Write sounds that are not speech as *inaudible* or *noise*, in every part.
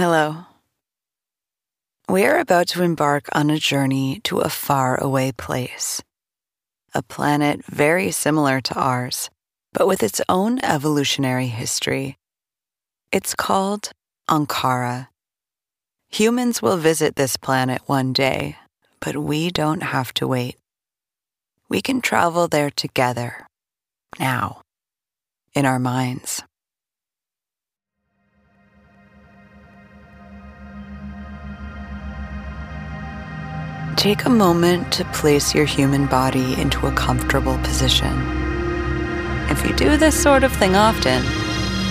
Hello. We are about to embark on a journey to a far-away place. A planet very similar to ours, but with its own evolutionary history. It's called Ankara. Humans will visit this planet one day, but we don't have to wait. We can travel there together, now, in our minds. Take a moment to place your human body into a comfortable position. If you do this sort of thing often,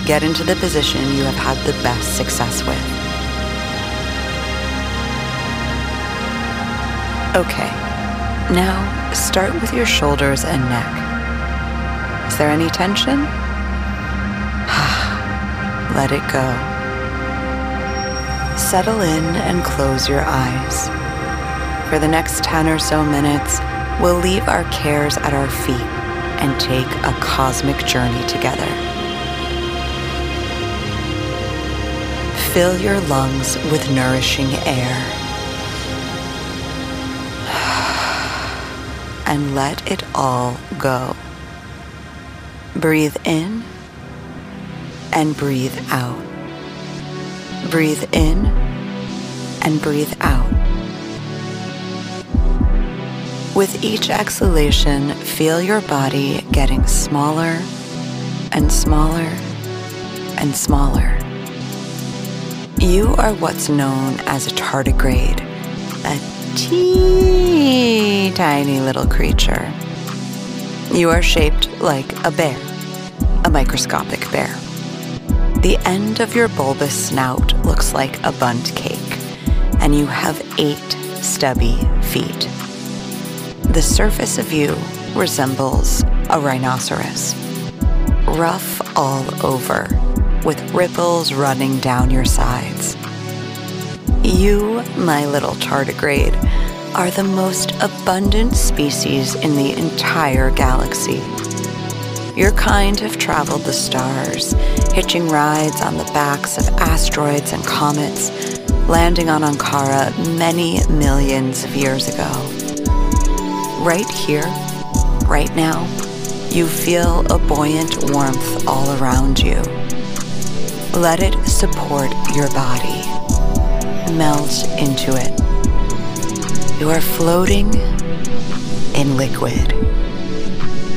get into the position you have had the best success with. Okay, now start with your shoulders and neck. Is there any tension? *sighs* Let it go. Settle in and close your eyes. For the next 10 or so minutes, we'll leave our cares at our feet and take a cosmic journey together. Fill your lungs with nourishing air. *sighs* And let it all go. Breathe in and breathe out. Breathe in and breathe out. With each exhalation, feel your body getting smaller and smaller and smaller. You are what's known as a tardigrade, a teeny tiny little creature. You are shaped like a bear, a microscopic bear. The end of your bulbous snout looks like a Bundt cake, and you have eight stubby feet the surface of you resembles a rhinoceros. Rough all over, with ripples running down your sides. You, my little tardigrade, are the most abundant species in the entire galaxy. Your kind have traveled the stars, hitching rides on the backs of asteroids and comets, landing on Ankara many millions of years ago right here, right now, you feel a buoyant warmth all around you. Let it support your body. Melt into it. You are floating in liquid,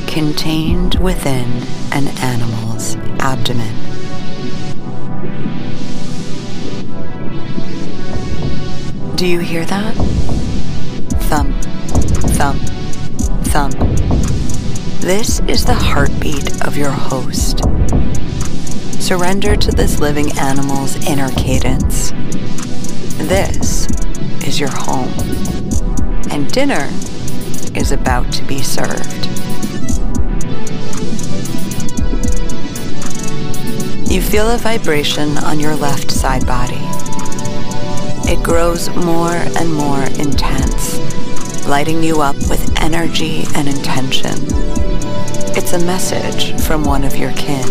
contained within an animal's abdomen. Do you hear that? Thump, thump, thump. This is the heartbeat of your host. Surrender to this living animal's inner cadence. This is your home. And dinner is about to be served. You feel a vibration on your left side body. It grows more and more intense lighting you up with energy and intention. It's a message from one of your kin.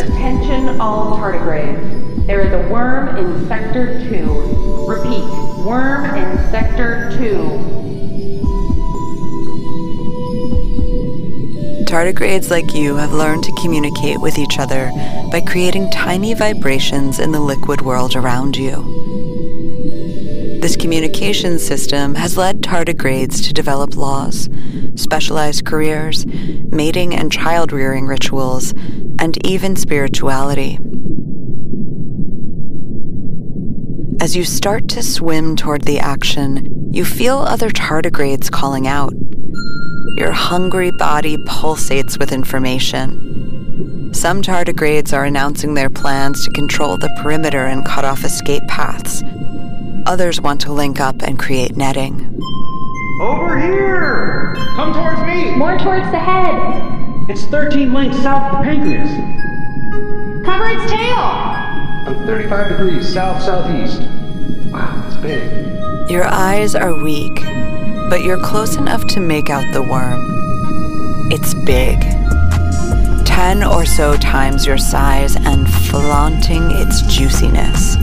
Attention all tardigrades. There is a worm in Sector 2. Repeat, worm in Sector 2. Tardigrades like you have learned to communicate with each other by creating tiny vibrations in the liquid world around you. This communication system has led tardigrades to develop laws, specialized careers, mating and child rearing rituals, and even spirituality. As you start to swim toward the action, you feel other tardigrades calling out. Your hungry body pulsates with information. Some tardigrades are announcing their plans to control the perimeter and cut off escape paths Others want to link up and create netting. Over here! Come towards me! More towards the head. It's 13 lengths south of the pancreas. Cover its tail! I'm 35 degrees south southeast. Wow, it's big. Your eyes are weak, but you're close enough to make out the worm. It's big. Ten or so times your size and flaunting its juiciness.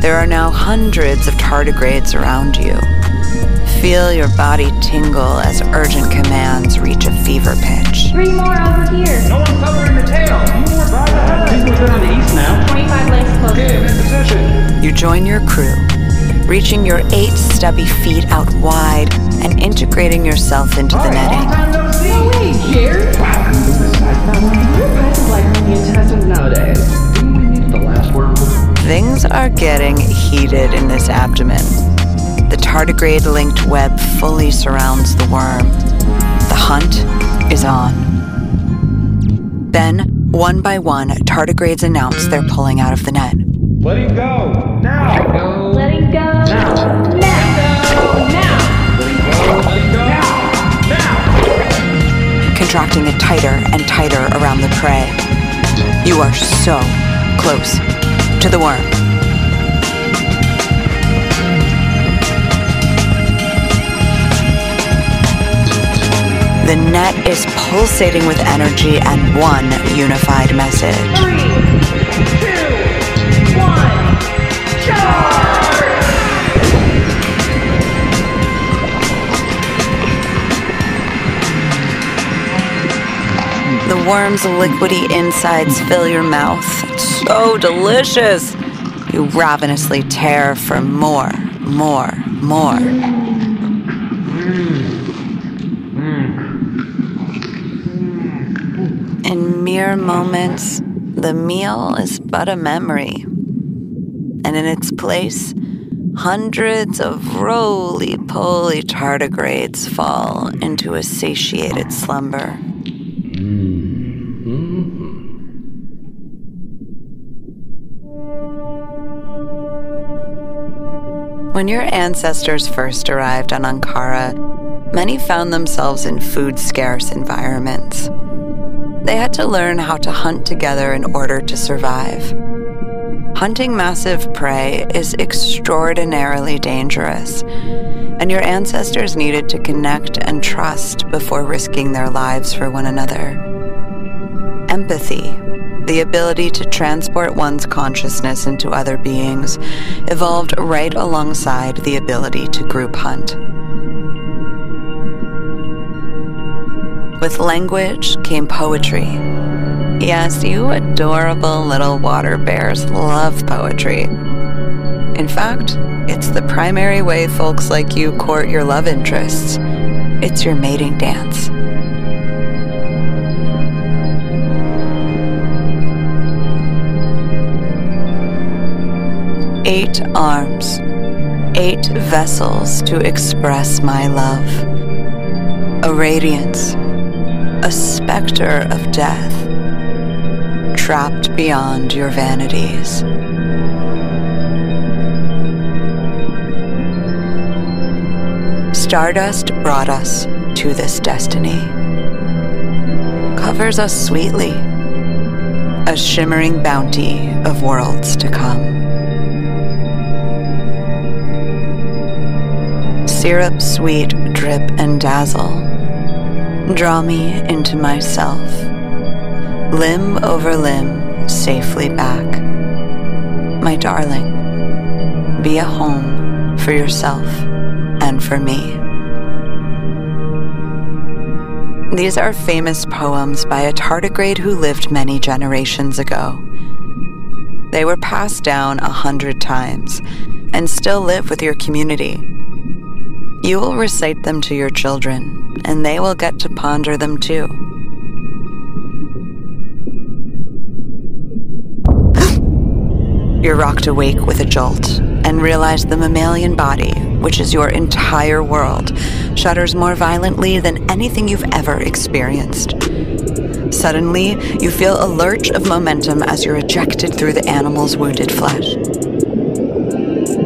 There are now hundreds of tardigrades around you. Feel your body tingle as urgent commands reach a fever pitch. Three more over here. No one's covering the tail. More by the head. I think we're good on the east now. 25 lengths closer. Okay, I'm in position. You join your crew, reaching your eight stubby feet out wide and integrating yourself into the All right, long netting. time no see. No way, Jared! Things are getting heated in this abdomen. The tardigrade linked web fully surrounds the worm. The hunt is on. Then, one by one, tardigrades announce they're pulling out of the net. Let him go. Now. Go. Letting go. Now. Now. Now! Let him go. Let him go. Now. Now. contracting it tighter and tighter around the prey. You are so close to the worm. The net is pulsating with energy and one unified message. Worm's liquidy insides fill your mouth. It's so delicious. You ravenously tear for more, more, more. In mere moments, the meal is but a memory. And in its place, hundreds of roly poly tardigrades fall into a satiated slumber. Mm. When your ancestors first arrived on Ankara, many found themselves in food scarce environments. They had to learn how to hunt together in order to survive. Hunting massive prey is extraordinarily dangerous, and your ancestors needed to connect and trust before risking their lives for one another. Empathy, the ability to transport one's consciousness into other beings, evolved right alongside the ability to group hunt. With language came poetry. Yes, you adorable little water bears love poetry. In fact, it's the primary way folks like you court your love interests. It's your mating dance. Eight arms, eight vessels to express my love. A radiance, a specter of death, trapped beyond your vanities. Stardust brought us to this destiny. Covers us sweetly, a shimmering bounty of worlds to come. Syrup, sweet, drip, and dazzle. Draw me into myself, limb over limb, safely back. My darling, be a home for yourself and for me. These are famous poems by a tardigrade who lived many generations ago. They were passed down a hundred times and still live with your community. You will recite them to your children, and they will get to ponder them too. *gasps* You're rocked awake with a jolt and realize the mammalian body, which is your entire world, shudders more violently than anything you've ever experienced. Suddenly, you feel a lurch of momentum as you're ejected through the animal's wounded flesh.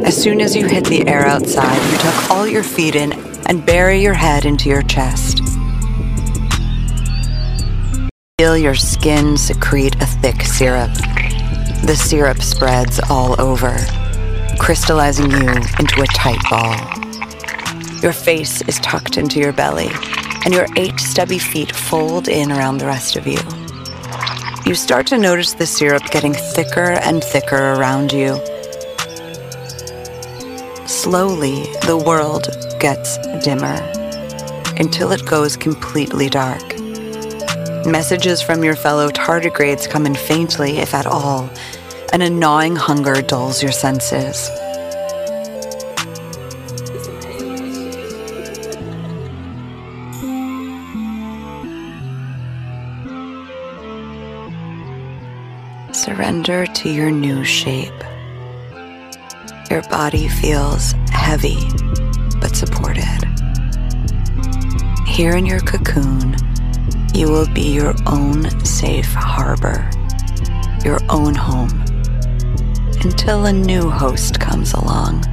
As soon as you hit the air outside, you tuck all your feet in and bury your head into your chest. Feel your skin secrete a thick syrup. The syrup spreads all over, crystallizing you into a tight ball. Your face is tucked into your belly, and your eight stubby feet fold in around the rest of you. You start to notice the syrup getting thicker and thicker around you. Slowly, the world gets dimmer until it goes completely dark. Messages from your fellow tardigrades come in faintly, if at all, and a gnawing hunger dulls your senses. Surrender to your new shape. Your body feels heavy but supported. Here in your cocoon, you will be your own safe harbor, your own home, until a new host comes along,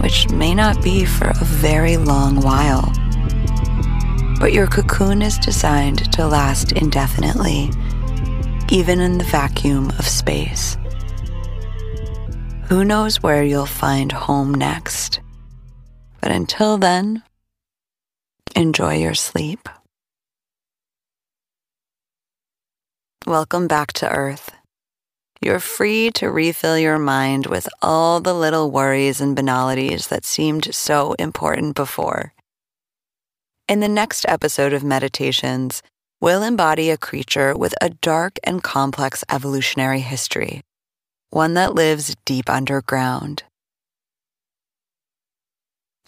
which may not be for a very long while. But your cocoon is designed to last indefinitely, even in the vacuum of space. Who knows where you'll find home next? But until then, enjoy your sleep. Welcome back to Earth. You're free to refill your mind with all the little worries and banalities that seemed so important before. In the next episode of Meditations, we'll embody a creature with a dark and complex evolutionary history, one that lives deep underground.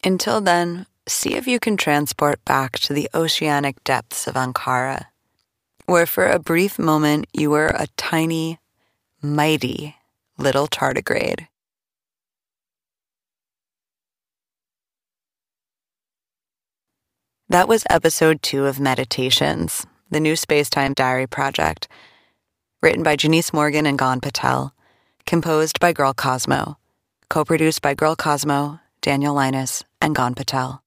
Until then, see if you can transport back to the oceanic depths of Ankara where for a brief moment you were a tiny, mighty little tardigrade. That was episode two of Meditations, the new Spacetime Diary project, written by Janice Morgan and Ghan Patel, composed by Gurl Cosmo, co produced by Gurl Cosmo, Daniel Linus, and Ghan Patel.